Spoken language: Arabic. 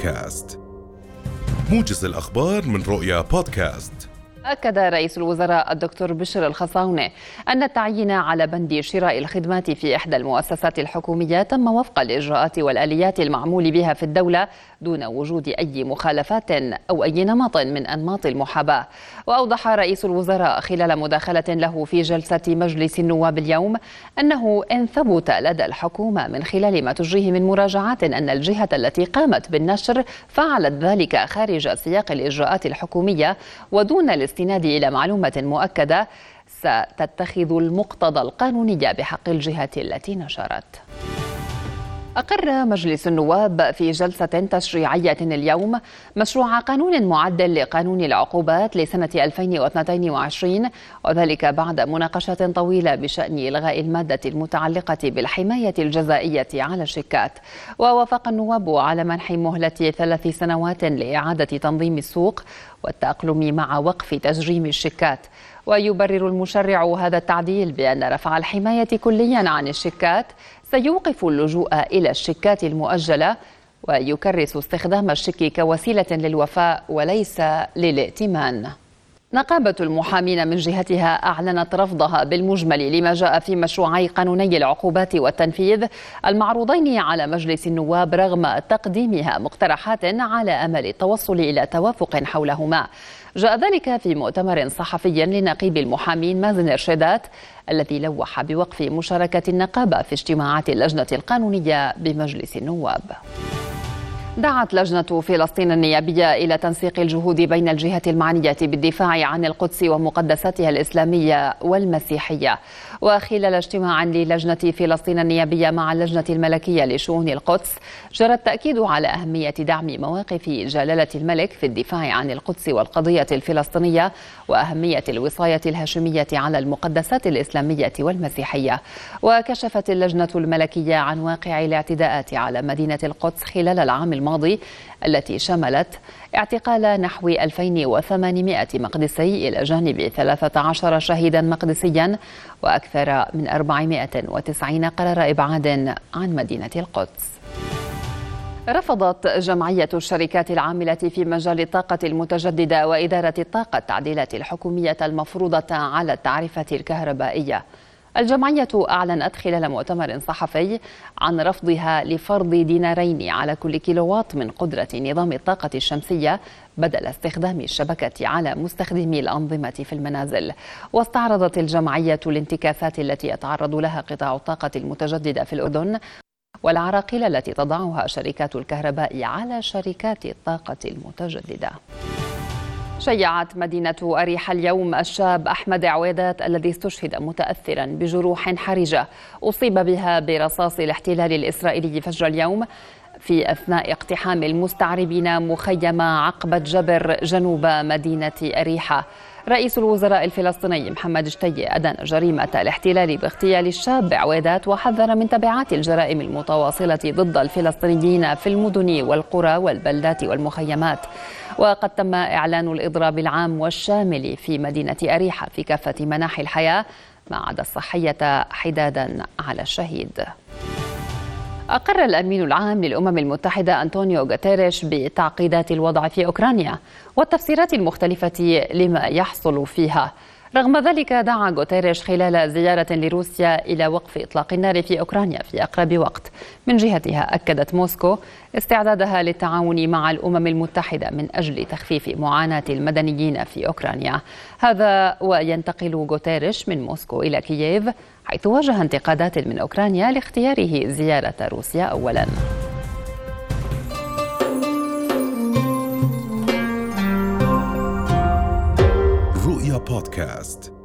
بودكاست. موجز الأخبار من رؤيا بودكاست. أكد رئيس الوزراء الدكتور بشر الخصاونة أن التعيين على بند شراء الخدمات في إحدى المؤسسات الحكومية تم وفق الإجراءات والآليات المعمول بها في الدولة دون وجود أي مخالفات أو أي نمط من أنماط المحاباة. وأوضح رئيس الوزراء خلال مداخلة له في جلسة مجلس النواب اليوم أنه إن ثبت لدى الحكومة من خلال ما تجريه من مراجعات أن الجهة التي قامت بالنشر فعلت ذلك خارج سياق الإجراءات الحكومية ودون الاستناد إلى معلومة مؤكدة ستتخذ المقتضى القانوني بحق الجهة التي نشرت. أقر مجلس النواب في جلسة تشريعية اليوم مشروع قانون معدل لقانون العقوبات لسنة 2022 وذلك بعد مناقشة طويلة بشأن إلغاء المادة المتعلقة بالحماية الجزائية على الشيكات. ووافق النواب على منح مهلة ثلاث سنوات لإعادة تنظيم السوق والتأقلم مع وقف تجريم الشيكات. ويبرر المشرع هذا التعديل بأن رفع الحماية كليا عن الشيكات. سيوقف اللجوء إلى الشيكات المؤجلة ويكرس استخدام الشيك كوسيلة للوفاء وليس للائتمان. نقابة المحامين من جهتها أعلنت رفضها بالمجمل لما جاء في مشروعي قانوني العقوبات والتنفيذ المعروضين على مجلس النواب رغم تقديمها مقترحات على أمل التوصل إلى توافق حولهما. جاء ذلك في مؤتمر صحفي لنقيب المحامين مازن إرشادات الذي لوح بوقف مشاركة النقابة في اجتماعات اللجنة القانونية بمجلس النواب. دعت لجنة فلسطين النيابية إلى تنسيق الجهود بين الجهات المعنية بالدفاع عن القدس ومقدساتها الإسلامية والمسيحية. وخلال اجتماع للجنة فلسطين النيابية مع اللجنة الملكية لشؤون القدس جرى التأكيد على أهمية دعم مواقف جلالة الملك في الدفاع عن القدس والقضية الفلسطينية وأهمية الوصاية الهاشمية على المقدسات الإسلامية والمسيحية. وكشفت اللجنة الملكية عن واقع الاعتداءات على مدينة القدس خلال العام الماضي التي شملت اعتقال نحو 2800 مقدسي إلى جانب 13 شهيدا مقدسيا وأكثر من 490 قرار إبعاد عن مدينة القدس. رفضت جمعية الشركات العاملة في مجال الطاقة المتجددة وإدارة الطاقة التعديلات الحكومية المفروضة على التعرفة الكهربائية. الجمعية أعلنت خلال مؤتمر صحفي عن رفضها لفرض دينارين على كل كيلووات من قدرة نظام الطاقة الشمسية بدل استخدام الشبكة على مستخدمي الأنظمة في المنازل. واستعرضت الجمعية الانتكاسات التي يتعرض لها قطاع الطاقة المتجددة في الأردن والعراقيل التي تضعها شركات الكهرباء على شركات الطاقة المتجددة. شيعت مدينة أريحة اليوم الشاب أحمد عويدات الذي استشهد متأثرا بجروح حرجة. أصيب بها برصاص الاحتلال الإسرائيلي فجر اليوم في أثناء اقتحام المستعربين مخيم عقبة جبر جنوب مدينة أريحة. رئيس الوزراء الفلسطيني محمد شتي أدان جريمة الاحتلال باغتيال الشاب عويدات وحذر من تبعات الجرائم المتواصلة ضد الفلسطينيين في المدن والقرى والبلدات والمخيمات. وقد تم إعلان الإضراب العام والشامل في مدينة أريحة في كافة مناحي الحياة. ما عدا الصحية حدادا على الشهيد. أقر الأمين العام للأمم المتحدة أنطونيو غوتيريش بتعقيدات الوضع في أوكرانيا والتفسيرات المختلفة لما يحصل فيها. رغم ذلك دعا غوتيريش خلال زيارة لروسيا إلى وقف إطلاق النار في أوكرانيا في أقرب وقت. من جهتها أكدت موسكو استعدادها للتعاون مع الأمم المتحدة من أجل تخفيف معاناة المدنيين في أوكرانيا. هذا وينتقل غوتيريش من موسكو إلى كييف حيث واجه انتقادات من أوكرانيا لاختياره زيارة روسيا أولاً. رؤيا بودكاست